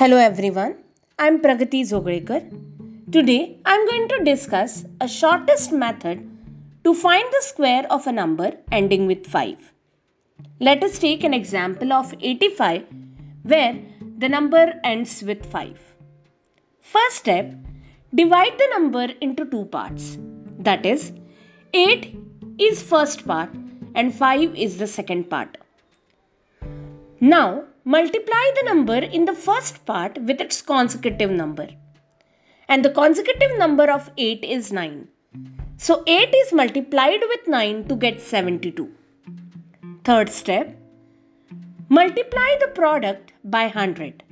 Hello everyone, I am Pragati Zogrekar. Today I am going to discuss a shortest method to find the square of a number ending with 5. Let us take an example of 85 where the number ends with 5. First step, divide the number into two parts. That is, 8 is first part and 5 is the second part. Now multiply the number in the first part with its consecutive number. And the consecutive number of 8 is 9. So 8 is multiplied with 9 to get 72. Third step, multiply the product by 100.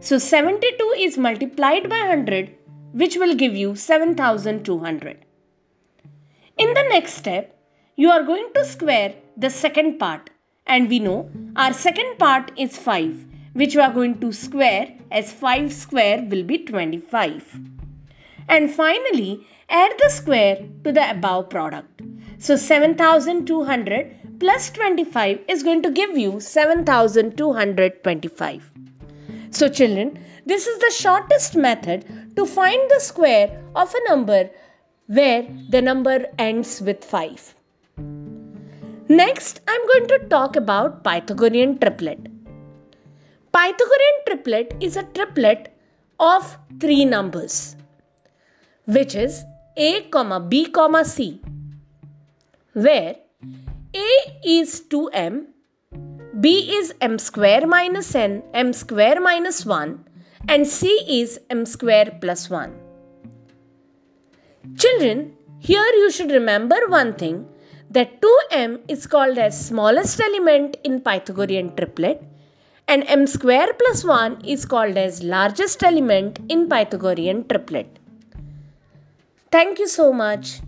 So 72 is multiplied by 100 which will give you 7200. In the next step, you are going to square the second part and we know our second part is 5 which we are going to square as 5 square will be 25. And finally add the square to the above product. So 7200 plus 25 is going to give you 7225. So children, this is the shortest method to find the square of a number where the number ends with 5. Next, I'm going to talk about Pythagorean triplet. Pythagorean triplet is a triplet of three numbers, which is a, b, c, where a is 2m, b is m square minus n, m square minus 1, and c is m square plus 1. Children, here you should remember one thing that 2m is called as smallest element in Pythagorean triplet and m square plus 1 is called as largest element in Pythagorean triplet. Thank you so much.